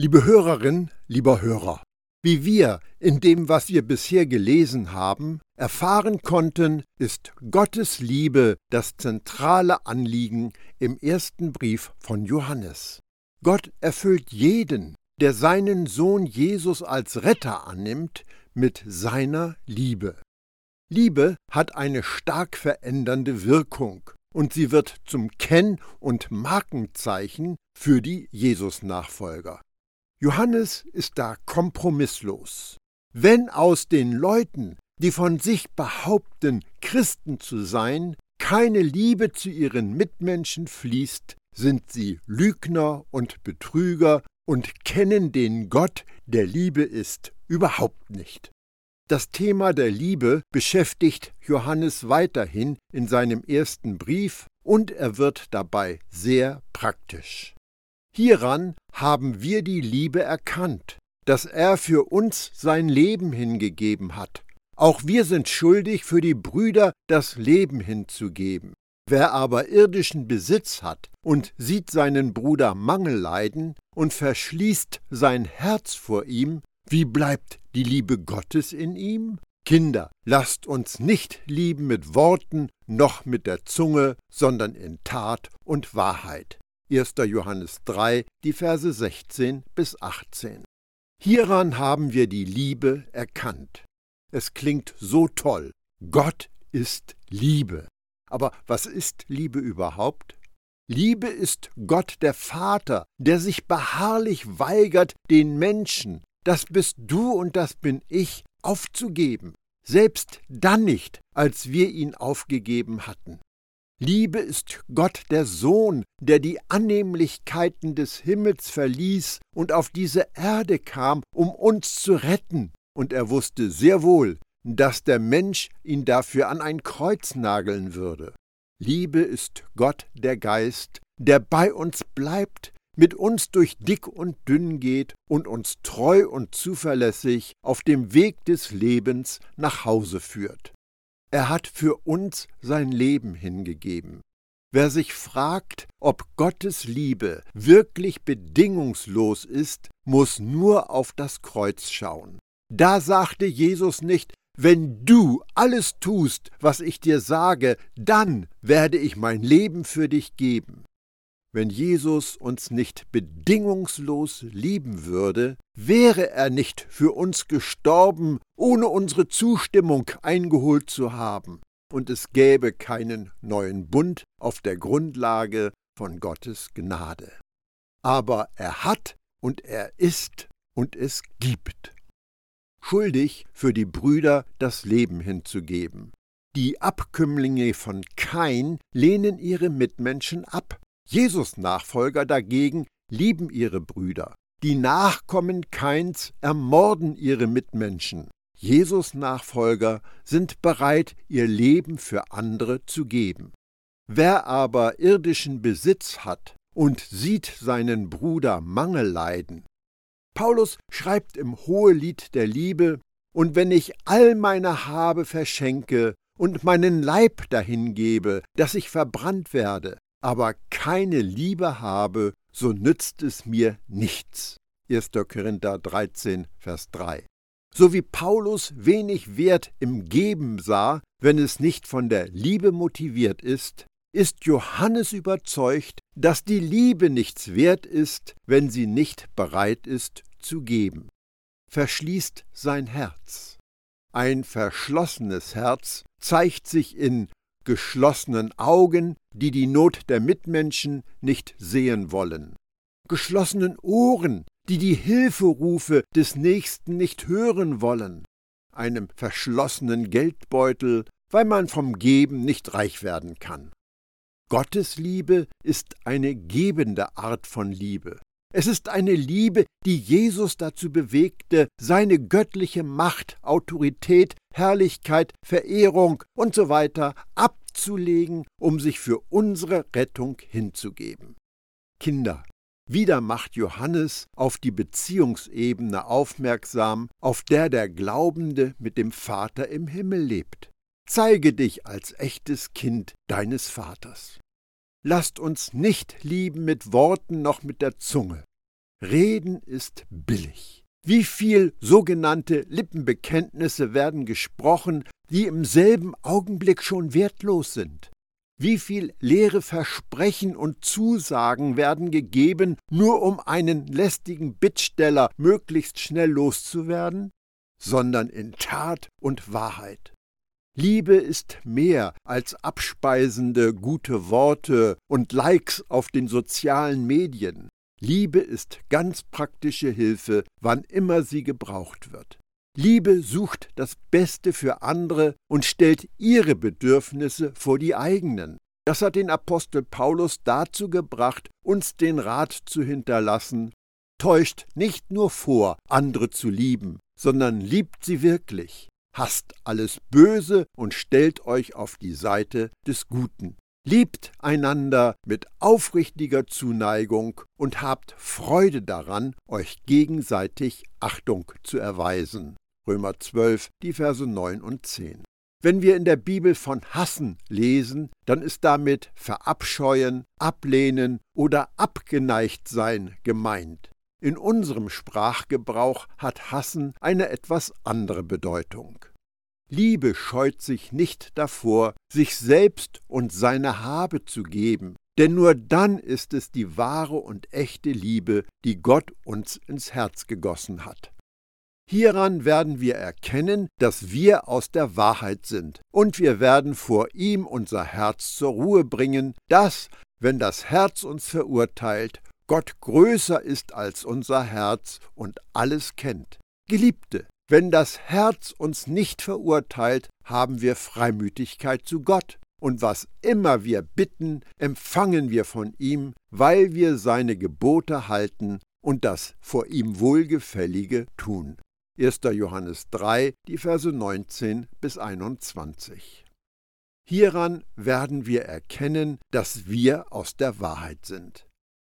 Liebe Hörerin, lieber Hörer, wie wir in dem, was wir bisher gelesen haben, erfahren konnten, ist Gottes Liebe das zentrale Anliegen im ersten Brief von Johannes. Gott erfüllt jeden, der seinen Sohn Jesus als Retter annimmt, mit seiner Liebe. Liebe hat eine stark verändernde Wirkung und sie wird zum Kenn- und Markenzeichen für die Jesus-Nachfolger. Johannes ist da kompromisslos. Wenn aus den Leuten, die von sich behaupten, Christen zu sein, keine Liebe zu ihren Mitmenschen fließt, sind sie Lügner und Betrüger und kennen den Gott, der Liebe ist, überhaupt nicht. Das Thema der Liebe beschäftigt Johannes weiterhin in seinem ersten Brief und er wird dabei sehr praktisch. Hieran haben wir die Liebe erkannt, dass er für uns sein Leben hingegeben hat. Auch wir sind schuldig, für die Brüder das Leben hinzugeben. Wer aber irdischen Besitz hat und sieht seinen Bruder Mangel leiden und verschließt sein Herz vor ihm, wie bleibt die Liebe Gottes in ihm? Kinder, lasst uns nicht lieben mit Worten noch mit der Zunge, sondern in Tat und Wahrheit. 1. Johannes 3, die Verse 16 bis 18. Hieran haben wir die Liebe erkannt. Es klingt so toll. Gott ist Liebe. Aber was ist Liebe überhaupt? Liebe ist Gott der Vater, der sich beharrlich weigert, den Menschen, das bist du und das bin ich, aufzugeben, selbst dann nicht, als wir ihn aufgegeben hatten. Liebe ist Gott der Sohn, der die Annehmlichkeiten des Himmels verließ und auf diese Erde kam, um uns zu retten, und er wusste sehr wohl, dass der Mensch ihn dafür an ein Kreuz nageln würde. Liebe ist Gott der Geist, der bei uns bleibt, mit uns durch dick und dünn geht und uns treu und zuverlässig auf dem Weg des Lebens nach Hause führt. Er hat für uns sein Leben hingegeben. Wer sich fragt, ob Gottes Liebe wirklich bedingungslos ist, muss nur auf das Kreuz schauen. Da sagte Jesus nicht, wenn du alles tust, was ich dir sage, dann werde ich mein Leben für dich geben. Wenn Jesus uns nicht bedingungslos lieben würde, wäre er nicht für uns gestorben, ohne unsere Zustimmung eingeholt zu haben, und es gäbe keinen neuen Bund auf der Grundlage von Gottes Gnade. Aber er hat und er ist und es gibt. Schuldig für die Brüder das Leben hinzugeben. Die Abkömmlinge von Kain lehnen ihre Mitmenschen ab, Jesus-Nachfolger dagegen lieben ihre Brüder. Die Nachkommen Keins ermorden ihre Mitmenschen. Jesus-Nachfolger sind bereit, ihr Leben für andere zu geben. Wer aber irdischen Besitz hat und sieht seinen Bruder Mangel leiden. Paulus schreibt im Hohelied der Liebe, und wenn ich all meine Habe verschenke und meinen Leib dahingebe, dass ich verbrannt werde, aber keine Liebe habe, so nützt es mir nichts. 1. Korinther 13, Vers 3. So wie Paulus wenig Wert im Geben sah, wenn es nicht von der Liebe motiviert ist, ist Johannes überzeugt, dass die Liebe nichts wert ist, wenn sie nicht bereit ist zu geben. Verschließt sein Herz. Ein verschlossenes Herz zeigt sich in geschlossenen Augen, die die Not der Mitmenschen nicht sehen wollen, geschlossenen Ohren, die die Hilferufe des Nächsten nicht hören wollen, einem verschlossenen Geldbeutel, weil man vom Geben nicht reich werden kann. Gottes Liebe ist eine gebende Art von Liebe. Es ist eine Liebe, die Jesus dazu bewegte, seine göttliche Macht, Autorität, Herrlichkeit, Verehrung usw. So abzulegen, um sich für unsere Rettung hinzugeben. Kinder, wieder macht Johannes auf die Beziehungsebene aufmerksam, auf der der Glaubende mit dem Vater im Himmel lebt. Zeige dich als echtes Kind deines Vaters. Lasst uns nicht lieben mit Worten noch mit der Zunge. Reden ist billig. Wie viel sogenannte Lippenbekenntnisse werden gesprochen, die im selben Augenblick schon wertlos sind? Wie viel leere Versprechen und Zusagen werden gegeben, nur um einen lästigen Bittsteller möglichst schnell loszuwerden? Sondern in Tat und Wahrheit. Liebe ist mehr als abspeisende gute Worte und Likes auf den sozialen Medien. Liebe ist ganz praktische Hilfe, wann immer sie gebraucht wird. Liebe sucht das Beste für andere und stellt ihre Bedürfnisse vor die eigenen. Das hat den Apostel Paulus dazu gebracht, uns den Rat zu hinterlassen, täuscht nicht nur vor, andere zu lieben, sondern liebt sie wirklich, hasst alles Böse und stellt euch auf die Seite des Guten. Liebt einander mit aufrichtiger Zuneigung und habt Freude daran, euch gegenseitig Achtung zu erweisen. Römer 12, die Verse 9 und 10. Wenn wir in der Bibel von Hassen lesen, dann ist damit verabscheuen, ablehnen oder abgeneigt sein gemeint. In unserem Sprachgebrauch hat Hassen eine etwas andere Bedeutung. Liebe scheut sich nicht davor, sich selbst und seine Habe zu geben, denn nur dann ist es die wahre und echte Liebe, die Gott uns ins Herz gegossen hat. Hieran werden wir erkennen, dass wir aus der Wahrheit sind, und wir werden vor ihm unser Herz zur Ruhe bringen, dass, wenn das Herz uns verurteilt, Gott größer ist als unser Herz und alles kennt. Geliebte, wenn das Herz uns nicht verurteilt, haben wir Freimütigkeit zu Gott. Und was immer wir bitten, empfangen wir von ihm, weil wir seine Gebote halten und das vor ihm Wohlgefällige tun. 1. Johannes 3, die Verse 19 bis 21. Hieran werden wir erkennen, dass wir aus der Wahrheit sind.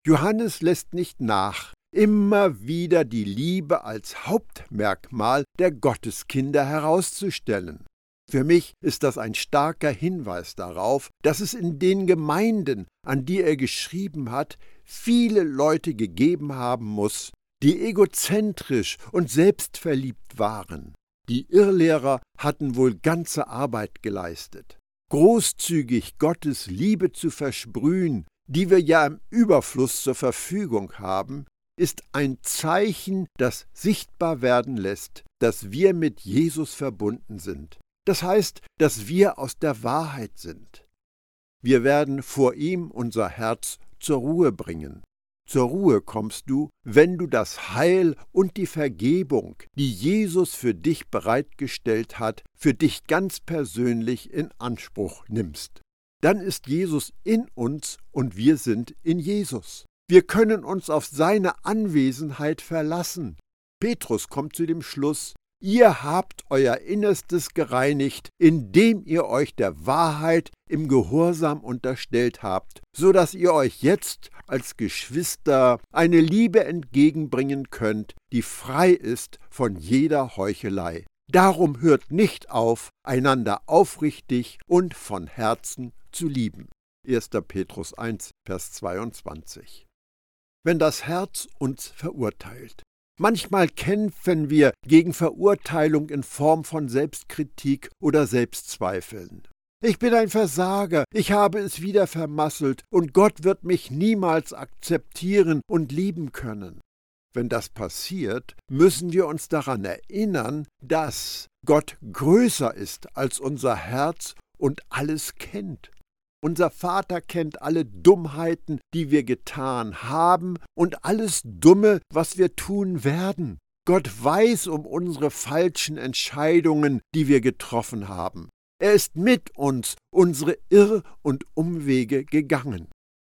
Johannes lässt nicht nach, immer wieder die Liebe als Hauptmerkmal der Gotteskinder herauszustellen. Für mich ist das ein starker Hinweis darauf, dass es in den Gemeinden, an die er geschrieben hat, viele Leute gegeben haben muss, die egozentrisch und selbstverliebt waren. Die Irrlehrer hatten wohl ganze Arbeit geleistet. Großzügig Gottes Liebe zu versprühen, die wir ja im Überfluss zur Verfügung haben, ist ein Zeichen, das sichtbar werden lässt, dass wir mit Jesus verbunden sind. Das heißt, dass wir aus der Wahrheit sind. Wir werden vor ihm unser Herz zur Ruhe bringen. Zur Ruhe kommst du, wenn du das Heil und die Vergebung, die Jesus für dich bereitgestellt hat, für dich ganz persönlich in Anspruch nimmst. Dann ist Jesus in uns und wir sind in Jesus. Wir können uns auf seine Anwesenheit verlassen. Petrus kommt zu dem Schluss, ihr habt euer Innerstes gereinigt, indem ihr euch der Wahrheit im Gehorsam unterstellt habt, so dass ihr euch jetzt als Geschwister eine Liebe entgegenbringen könnt, die frei ist von jeder Heuchelei. Darum hört nicht auf, einander aufrichtig und von Herzen zu lieben. 1. Petrus 1, Vers 22 wenn das Herz uns verurteilt. Manchmal kämpfen wir gegen Verurteilung in Form von Selbstkritik oder Selbstzweifeln. Ich bin ein Versager, ich habe es wieder vermasselt, und Gott wird mich niemals akzeptieren und lieben können. Wenn das passiert, müssen wir uns daran erinnern, dass Gott größer ist als unser Herz und alles kennt. Unser Vater kennt alle Dummheiten, die wir getan haben und alles Dumme, was wir tun werden. Gott weiß um unsere falschen Entscheidungen, die wir getroffen haben. Er ist mit uns unsere Irr- und Umwege gegangen.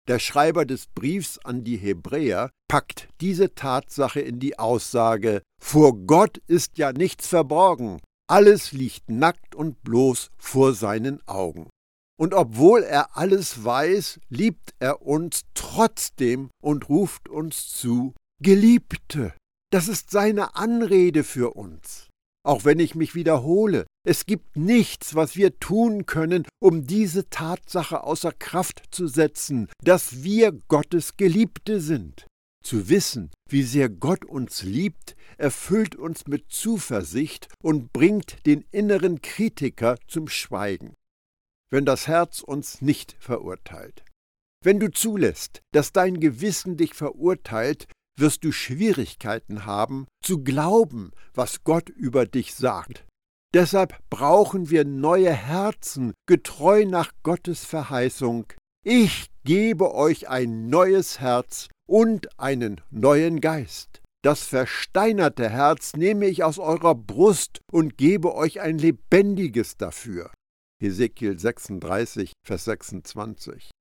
Der Schreiber des Briefs an die Hebräer packt diese Tatsache in die Aussage Vor Gott ist ja nichts verborgen, alles liegt nackt und bloß vor seinen Augen. Und obwohl er alles weiß, liebt er uns trotzdem und ruft uns zu, Geliebte. Das ist seine Anrede für uns. Auch wenn ich mich wiederhole, es gibt nichts, was wir tun können, um diese Tatsache außer Kraft zu setzen, dass wir Gottes Geliebte sind. Zu wissen, wie sehr Gott uns liebt, erfüllt uns mit Zuversicht und bringt den inneren Kritiker zum Schweigen. Wenn das Herz uns nicht verurteilt. Wenn du zulässt, dass dein Gewissen dich verurteilt, wirst du Schwierigkeiten haben, zu glauben, was Gott über dich sagt. Deshalb brauchen wir neue Herzen, getreu nach Gottes Verheißung. Ich gebe euch ein neues Herz und einen neuen Geist. Das versteinerte Herz nehme ich aus eurer Brust und gebe euch ein lebendiges dafür. Hesekiel 36, Vers 26.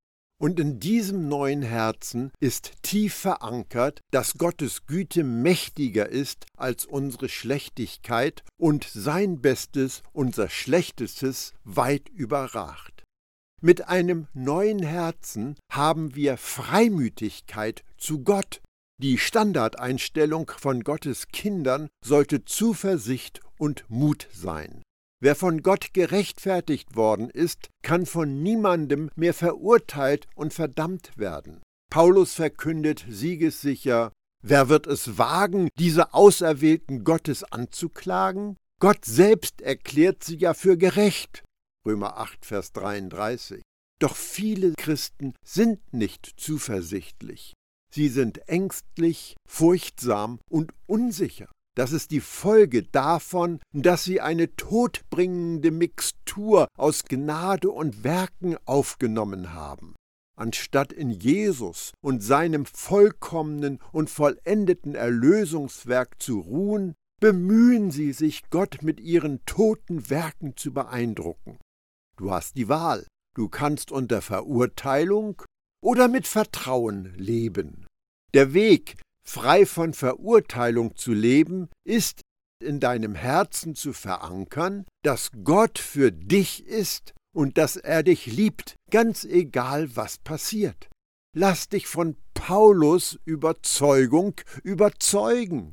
Und in diesem neuen Herzen ist tief verankert, dass Gottes Güte mächtiger ist als unsere Schlechtigkeit und sein Bestes unser Schlechtestes weit überragt. Mit einem neuen Herzen haben wir Freimütigkeit zu Gott. Die Standardeinstellung von Gottes Kindern sollte Zuversicht und Mut sein. Wer von Gott gerechtfertigt worden ist, kann von niemandem mehr verurteilt und verdammt werden. Paulus verkündet siegessicher, wer wird es wagen, diese Auserwählten Gottes anzuklagen? Gott selbst erklärt sie ja für gerecht. Römer 8, Vers 33. Doch viele Christen sind nicht zuversichtlich. Sie sind ängstlich, furchtsam und unsicher. Das ist die Folge davon, dass sie eine todbringende Mixtur aus Gnade und Werken aufgenommen haben. Anstatt in Jesus und seinem vollkommenen und vollendeten Erlösungswerk zu ruhen, bemühen sie sich, Gott mit ihren toten Werken zu beeindrucken. Du hast die Wahl. Du kannst unter Verurteilung oder mit Vertrauen leben. Der Weg, frei von Verurteilung zu leben, ist in deinem Herzen zu verankern, dass Gott für dich ist und dass er dich liebt, ganz egal was passiert. Lass dich von Paulus Überzeugung überzeugen.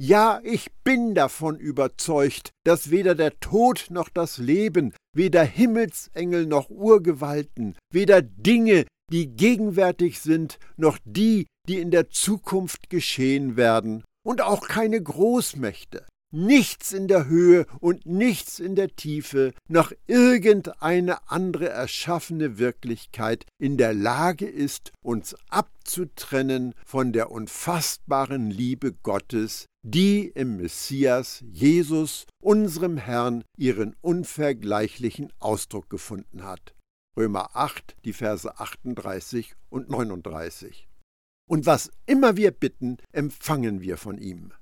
Ja, ich bin davon überzeugt, dass weder der Tod noch das Leben, weder Himmelsengel noch Urgewalten, weder Dinge, die gegenwärtig sind, noch die, die in der Zukunft geschehen werden, und auch keine Großmächte, nichts in der Höhe und nichts in der Tiefe, noch irgendeine andere erschaffene Wirklichkeit in der Lage ist, uns abzutrennen von der unfassbaren Liebe Gottes, die im Messias Jesus, unserem Herrn, ihren unvergleichlichen Ausdruck gefunden hat. Römer 8, die Verse 38 und 39. Und was immer wir bitten, empfangen wir von ihm.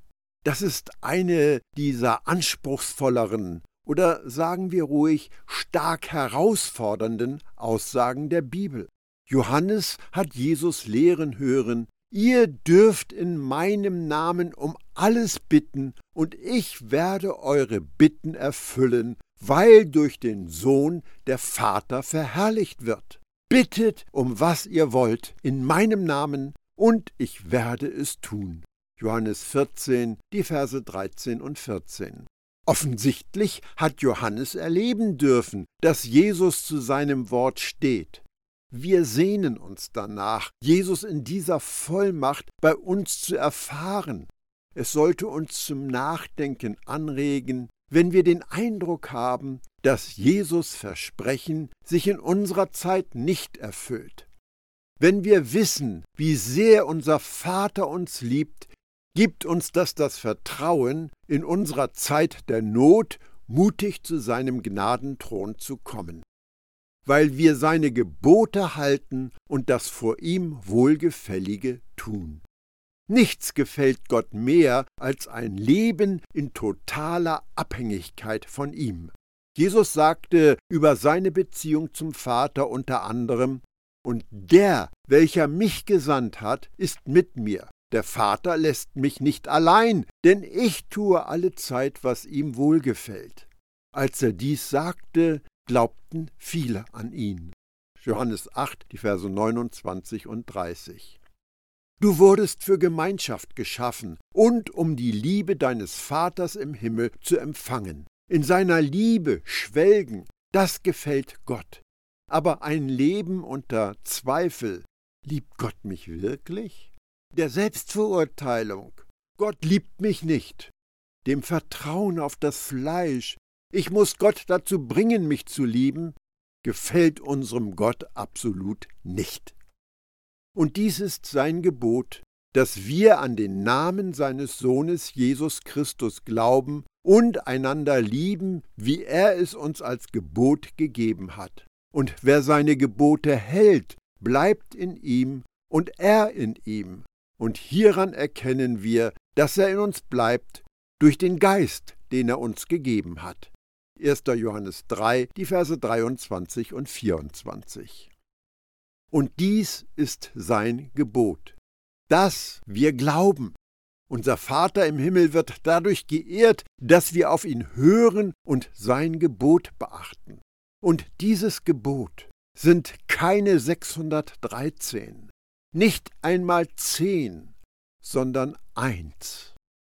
Das ist eine dieser anspruchsvolleren oder sagen wir ruhig stark herausfordernden Aussagen der Bibel. Johannes hat Jesus lehren hören, ihr dürft in meinem Namen um alles bitten, und ich werde eure Bitten erfüllen, weil durch den Sohn der Vater verherrlicht wird. Bittet um was ihr wollt in meinem Namen, und ich werde es tun. Johannes 14, die Verse 13 und 14. Offensichtlich hat Johannes erleben dürfen, dass Jesus zu seinem Wort steht. Wir sehnen uns danach, Jesus in dieser Vollmacht bei uns zu erfahren. Es sollte uns zum Nachdenken anregen, wenn wir den Eindruck haben, dass Jesus Versprechen sich in unserer Zeit nicht erfüllt. Wenn wir wissen, wie sehr unser Vater uns liebt, gibt uns das das Vertrauen, in unserer Zeit der Not mutig zu seinem Gnadenthron zu kommen. Weil wir seine Gebote halten und das vor ihm Wohlgefällige tun. Nichts gefällt Gott mehr als ein Leben in totaler Abhängigkeit von ihm. Jesus sagte über seine Beziehung zum Vater unter anderem, Und der, welcher mich gesandt hat, ist mit mir. Der Vater lässt mich nicht allein, denn ich tue alle Zeit, was ihm wohlgefällt. Als er dies sagte, glaubten viele an ihn. Johannes 8, die Verse 29 und 30. Du wurdest für Gemeinschaft geschaffen und um die Liebe deines Vaters im Himmel zu empfangen. In seiner Liebe schwelgen, das gefällt Gott. Aber ein Leben unter Zweifel, liebt Gott mich wirklich? der Selbstverurteilung, Gott liebt mich nicht, dem Vertrauen auf das Fleisch, ich muss Gott dazu bringen, mich zu lieben, gefällt unserem Gott absolut nicht. Und dies ist sein Gebot, dass wir an den Namen seines Sohnes Jesus Christus glauben und einander lieben, wie er es uns als Gebot gegeben hat. Und wer seine Gebote hält, bleibt in ihm und er in ihm. Und hieran erkennen wir, dass er in uns bleibt, durch den Geist, den er uns gegeben hat. 1. Johannes 3, die Verse 23 und 24. Und dies ist sein Gebot, dass wir glauben. Unser Vater im Himmel wird dadurch geehrt, dass wir auf ihn hören und sein Gebot beachten. Und dieses Gebot sind keine 613, nicht einmal zehn, sondern eins.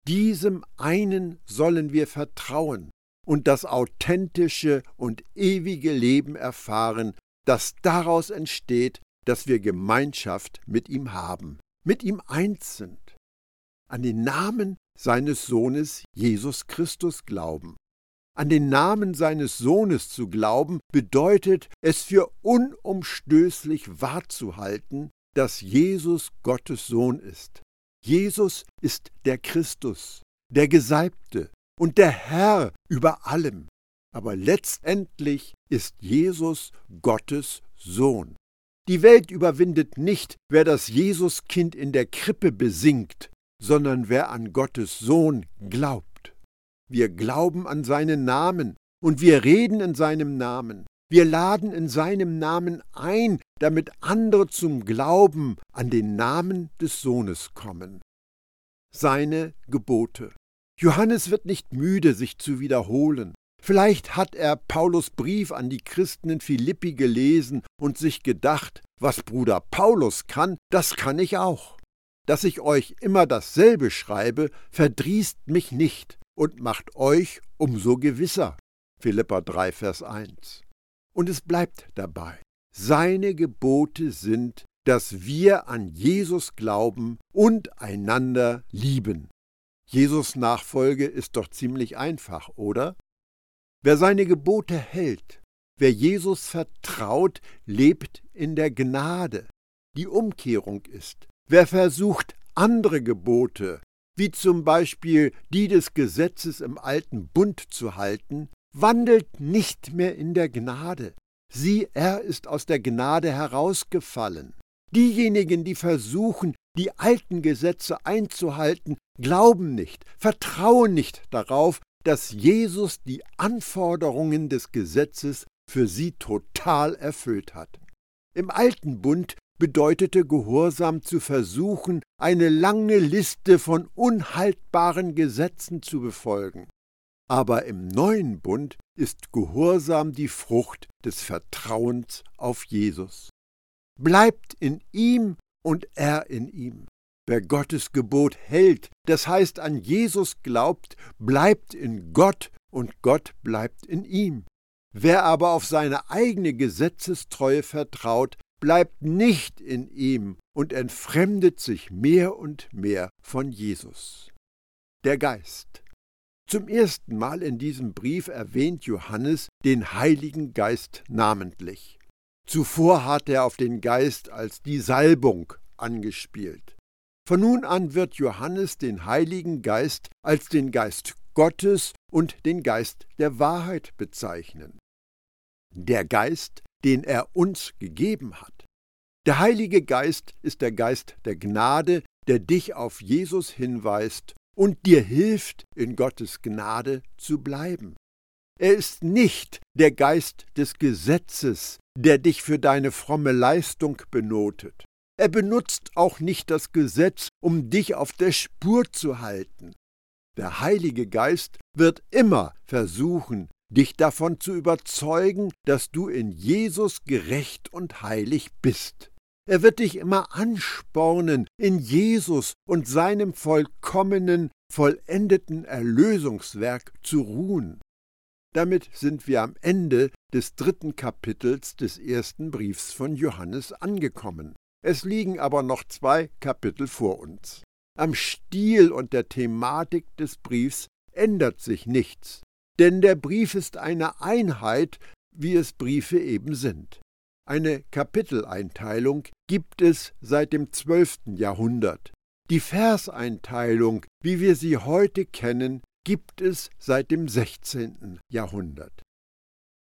Diesem einen sollen wir vertrauen und das authentische und ewige Leben erfahren, das daraus entsteht, dass wir Gemeinschaft mit ihm haben, mit ihm eins sind, an den Namen seines Sohnes Jesus Christus glauben. An den Namen seines Sohnes zu glauben, bedeutet es für unumstößlich wahrzuhalten, dass Jesus Gottes Sohn ist. Jesus ist der Christus, der Gesalbte, und der Herr über allem. Aber letztendlich ist Jesus Gottes Sohn. Die Welt überwindet nicht, wer das Jesuskind in der Krippe besingt, sondern wer an Gottes Sohn glaubt. Wir glauben an seinen Namen und wir reden in seinem Namen. Wir laden in seinem Namen ein, damit andere zum Glauben an den Namen des Sohnes kommen. Seine Gebote. Johannes wird nicht müde, sich zu wiederholen. Vielleicht hat er Paulus Brief an die Christen in Philippi gelesen und sich gedacht, was Bruder Paulus kann, das kann ich auch. Dass ich euch immer dasselbe schreibe, verdrießt mich nicht und macht euch umso gewisser. Philippa 3, Vers 1. Und es bleibt dabei. Seine Gebote sind, dass wir an Jesus glauben und einander lieben. Jesus Nachfolge ist doch ziemlich einfach, oder? Wer seine Gebote hält, wer Jesus vertraut, lebt in der Gnade, die Umkehrung ist. Wer versucht, andere Gebote, wie zum Beispiel die des Gesetzes im alten Bund zu halten, wandelt nicht mehr in der Gnade. Sieh, er ist aus der Gnade herausgefallen. Diejenigen, die versuchen, die alten Gesetze einzuhalten, glauben nicht, vertrauen nicht darauf, dass Jesus die Anforderungen des Gesetzes für sie total erfüllt hat. Im alten Bund bedeutete Gehorsam zu versuchen, eine lange Liste von unhaltbaren Gesetzen zu befolgen. Aber im neuen Bund ist Gehorsam die Frucht des Vertrauens auf Jesus. Bleibt in ihm und er in ihm. Wer Gottes Gebot hält, das heißt an Jesus glaubt, bleibt in Gott und Gott bleibt in ihm. Wer aber auf seine eigene Gesetzestreue vertraut, bleibt nicht in ihm und entfremdet sich mehr und mehr von Jesus. Der Geist. Zum ersten Mal in diesem Brief erwähnt Johannes den Heiligen Geist namentlich. Zuvor hat er auf den Geist als die Salbung angespielt. Von nun an wird Johannes den Heiligen Geist als den Geist Gottes und den Geist der Wahrheit bezeichnen. Der Geist, den er uns gegeben hat. Der Heilige Geist ist der Geist der Gnade, der dich auf Jesus hinweist und dir hilft, in Gottes Gnade zu bleiben. Er ist nicht der Geist des Gesetzes, der dich für deine fromme Leistung benotet. Er benutzt auch nicht das Gesetz, um dich auf der Spur zu halten. Der Heilige Geist wird immer versuchen, dich davon zu überzeugen, dass du in Jesus gerecht und heilig bist. Er wird dich immer anspornen, in Jesus und seinem vollkommenen, vollendeten Erlösungswerk zu ruhen. Damit sind wir am Ende des dritten Kapitels des ersten Briefs von Johannes angekommen. Es liegen aber noch zwei Kapitel vor uns. Am Stil und der Thematik des Briefs ändert sich nichts, denn der Brief ist eine Einheit, wie es Briefe eben sind. Eine Kapiteleinteilung gibt es seit dem 12. Jahrhundert. Die Verseinteilung, wie wir sie heute kennen, gibt es seit dem 16. Jahrhundert.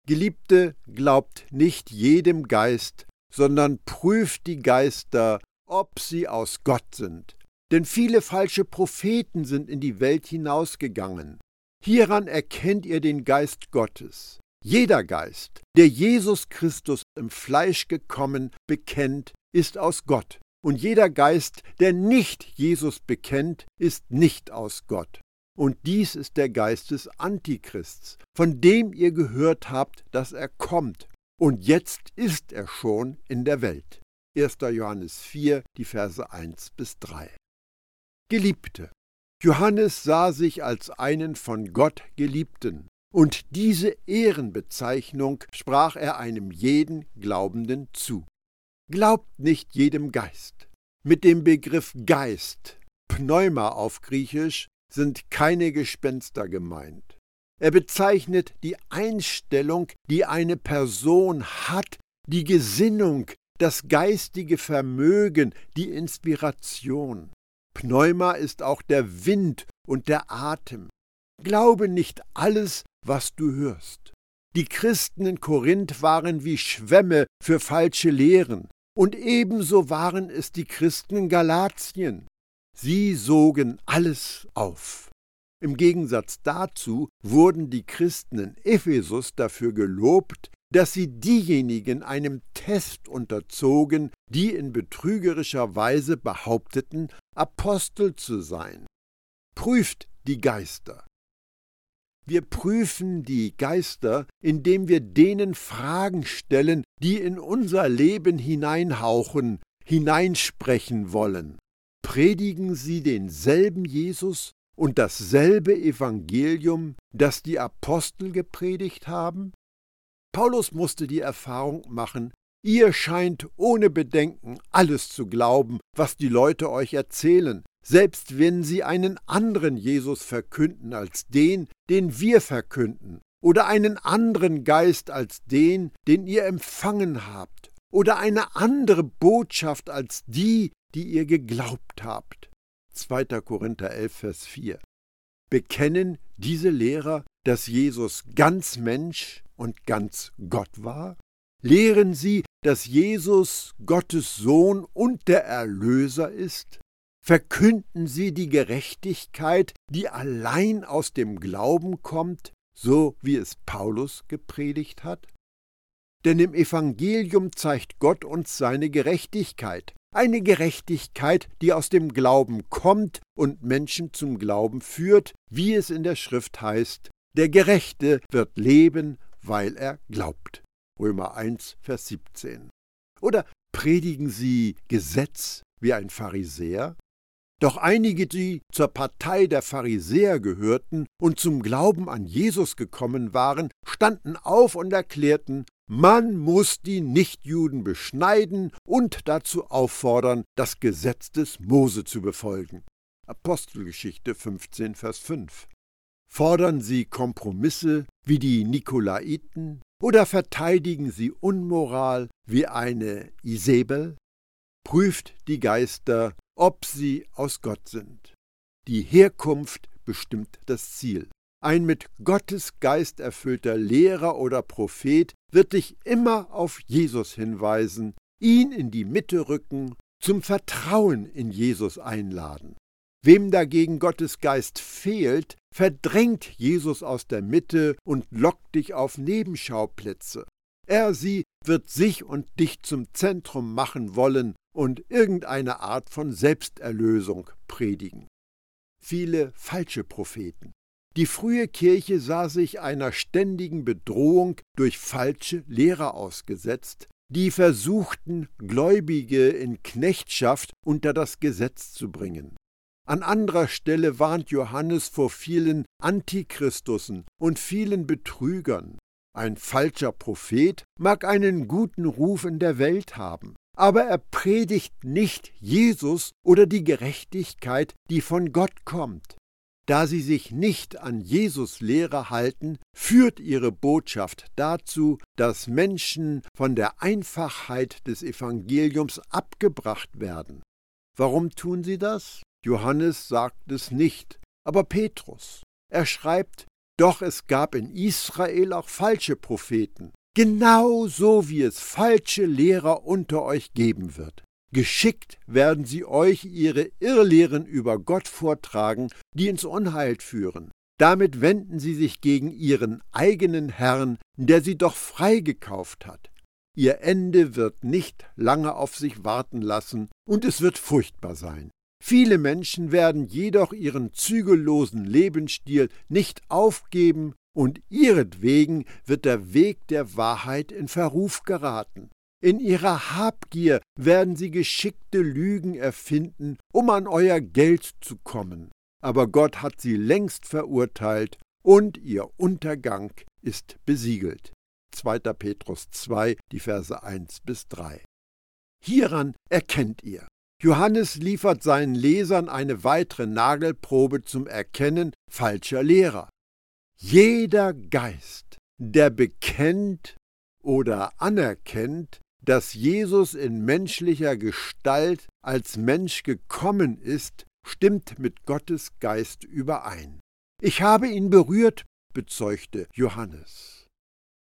Geliebte, glaubt nicht jedem Geist, sondern prüft die Geister, ob sie aus Gott sind. Denn viele falsche Propheten sind in die Welt hinausgegangen. Hieran erkennt ihr den Geist Gottes. Jeder Geist, der Jesus Christus im Fleisch gekommen bekennt, ist aus Gott. Und jeder Geist, der nicht Jesus bekennt, ist nicht aus Gott. Und dies ist der Geist des Antichrists, von dem ihr gehört habt, dass er kommt. Und jetzt ist er schon in der Welt. 1. Johannes 4, die Verse 1 bis 3. Geliebte. Johannes sah sich als einen von Gott Geliebten, und diese Ehrenbezeichnung sprach er einem jeden Glaubenden zu. Glaubt nicht jedem Geist. Mit dem Begriff Geist, Pneuma auf Griechisch, sind keine Gespenster gemeint. Er bezeichnet die Einstellung, die eine Person hat, die Gesinnung, das geistige Vermögen, die Inspiration. Pneuma ist auch der Wind und der Atem. Glaube nicht alles, was du hörst. Die Christen in Korinth waren wie Schwämme für falsche Lehren, und ebenso waren es die Christen in Galatien. Sie sogen alles auf. Im Gegensatz dazu wurden die Christen in Ephesus dafür gelobt, dass sie diejenigen einem Test unterzogen, die in betrügerischer Weise behaupteten, Apostel zu sein. Prüft die Geister. Wir prüfen die Geister, indem wir denen Fragen stellen, die in unser Leben hineinhauchen, hineinsprechen wollen. Predigen sie denselben Jesus und dasselbe Evangelium, das die Apostel gepredigt haben? Paulus musste die Erfahrung machen, ihr scheint ohne Bedenken alles zu glauben, was die Leute euch erzählen, selbst wenn sie einen anderen Jesus verkünden als den, den wir verkünden, oder einen anderen Geist als den, den ihr empfangen habt, oder eine andere Botschaft als die, die ihr geglaubt habt. 2. Korinther 11, Vers 4. Bekennen diese Lehrer, dass Jesus ganz Mensch und ganz Gott war? Lehren sie, dass Jesus Gottes Sohn und der Erlöser ist? Verkünden sie die Gerechtigkeit, die allein aus dem Glauben kommt, so wie es Paulus gepredigt hat? Denn im Evangelium zeigt Gott uns seine Gerechtigkeit, eine Gerechtigkeit, die aus dem Glauben kommt und Menschen zum Glauben führt, wie es in der Schrift heißt, der Gerechte wird leben, weil er glaubt. Römer 1, Vers 17. Oder predigen sie Gesetz wie ein Pharisäer? Doch einige, die zur Partei der Pharisäer gehörten und zum Glauben an Jesus gekommen waren, standen auf und erklärten, man muss die Nichtjuden beschneiden und dazu auffordern, das Gesetz des Mose zu befolgen. Apostelgeschichte 15, Vers 5. Fordern sie Kompromisse wie die Nikolaiten oder verteidigen sie Unmoral wie eine Isabel? Prüft die Geister ob sie aus Gott sind. Die Herkunft bestimmt das Ziel. Ein mit Gottes Geist erfüllter Lehrer oder Prophet wird dich immer auf Jesus hinweisen, ihn in die Mitte rücken, zum Vertrauen in Jesus einladen. Wem dagegen Gottes Geist fehlt, verdrängt Jesus aus der Mitte und lockt dich auf Nebenschauplätze. Er, sie wird sich und dich zum Zentrum machen wollen und irgendeine Art von Selbsterlösung predigen. Viele falsche Propheten. Die frühe Kirche sah sich einer ständigen Bedrohung durch falsche Lehrer ausgesetzt, die versuchten, Gläubige in Knechtschaft unter das Gesetz zu bringen. An anderer Stelle warnt Johannes vor vielen Antichristussen und vielen Betrügern. Ein falscher Prophet mag einen guten Ruf in der Welt haben, aber er predigt nicht Jesus oder die Gerechtigkeit, die von Gott kommt. Da sie sich nicht an Jesus Lehre halten, führt ihre Botschaft dazu, dass Menschen von der Einfachheit des Evangeliums abgebracht werden. Warum tun sie das? Johannes sagt es nicht, aber Petrus. Er schreibt, doch es gab in Israel auch falsche Propheten, genau so wie es falsche Lehrer unter euch geben wird. Geschickt werden sie euch ihre Irrlehren über Gott vortragen, die ins Unheil führen. Damit wenden sie sich gegen ihren eigenen Herrn, der sie doch freigekauft hat. Ihr Ende wird nicht lange auf sich warten lassen, und es wird furchtbar sein. Viele Menschen werden jedoch ihren zügellosen Lebensstil nicht aufgeben, und ihretwegen wird der Weg der Wahrheit in Verruf geraten. In ihrer Habgier werden sie geschickte Lügen erfinden, um an euer Geld zu kommen. Aber Gott hat sie längst verurteilt und ihr Untergang ist besiegelt. 2. Petrus 2, die Verse 1 bis 3. Hieran erkennt ihr. Johannes liefert seinen Lesern eine weitere Nagelprobe zum Erkennen falscher Lehrer. Jeder Geist, der bekennt oder anerkennt, dass Jesus in menschlicher Gestalt als Mensch gekommen ist, stimmt mit Gottes Geist überein. Ich habe ihn berührt, bezeugte Johannes.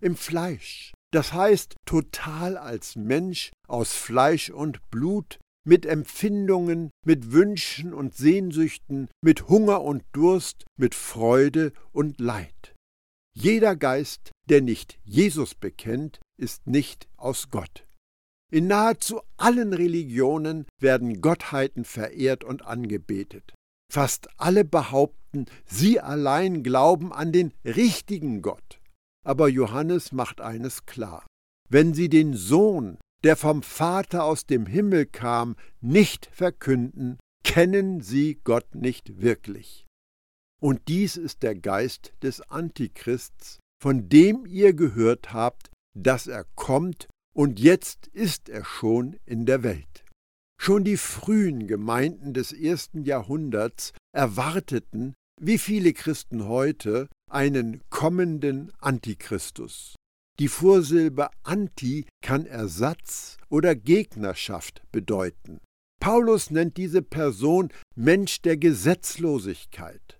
Im Fleisch, das heißt total als Mensch aus Fleisch und Blut, mit Empfindungen, mit Wünschen und Sehnsüchten, mit Hunger und Durst, mit Freude und Leid. Jeder Geist, der nicht Jesus bekennt, ist nicht aus Gott. In nahezu allen Religionen werden Gottheiten verehrt und angebetet. Fast alle behaupten, sie allein glauben an den richtigen Gott. Aber Johannes macht eines klar. Wenn sie den Sohn, der vom Vater aus dem Himmel kam, nicht verkünden, kennen sie Gott nicht wirklich. Und dies ist der Geist des Antichrists, von dem ihr gehört habt, dass er kommt, und jetzt ist er schon in der Welt. Schon die frühen Gemeinden des ersten Jahrhunderts erwarteten, wie viele Christen heute, einen kommenden Antichristus. Die Vorsilbe anti kann Ersatz oder Gegnerschaft bedeuten. Paulus nennt diese Person Mensch der Gesetzlosigkeit.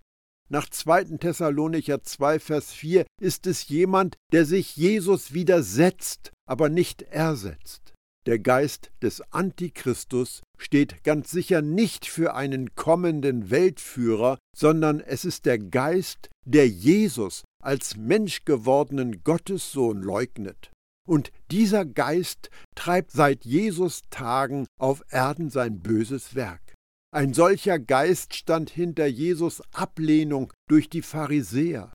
Nach 2. Thessalonicher 2, Vers 4 ist es jemand, der sich Jesus widersetzt, aber nicht ersetzt. Der Geist des Antichristus steht ganz sicher nicht für einen kommenden Weltführer, sondern es ist der Geist, der Jesus als menschgewordenen Gottessohn leugnet. Und dieser Geist treibt seit Jesus Tagen auf Erden sein böses Werk. Ein solcher Geist stand hinter Jesus Ablehnung durch die Pharisäer.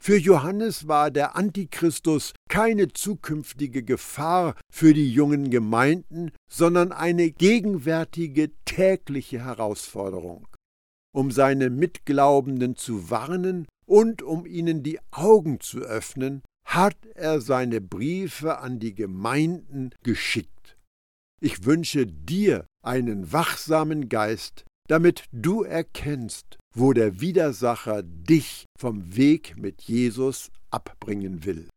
Für Johannes war der Antichristus keine zukünftige Gefahr für die jungen Gemeinden, sondern eine gegenwärtige tägliche Herausforderung. Um seine Mitglaubenden zu warnen und um ihnen die Augen zu öffnen, hat er seine Briefe an die Gemeinden geschickt. Ich wünsche dir einen wachsamen Geist, damit du erkennst, wo der Widersacher dich vom Weg mit Jesus abbringen will.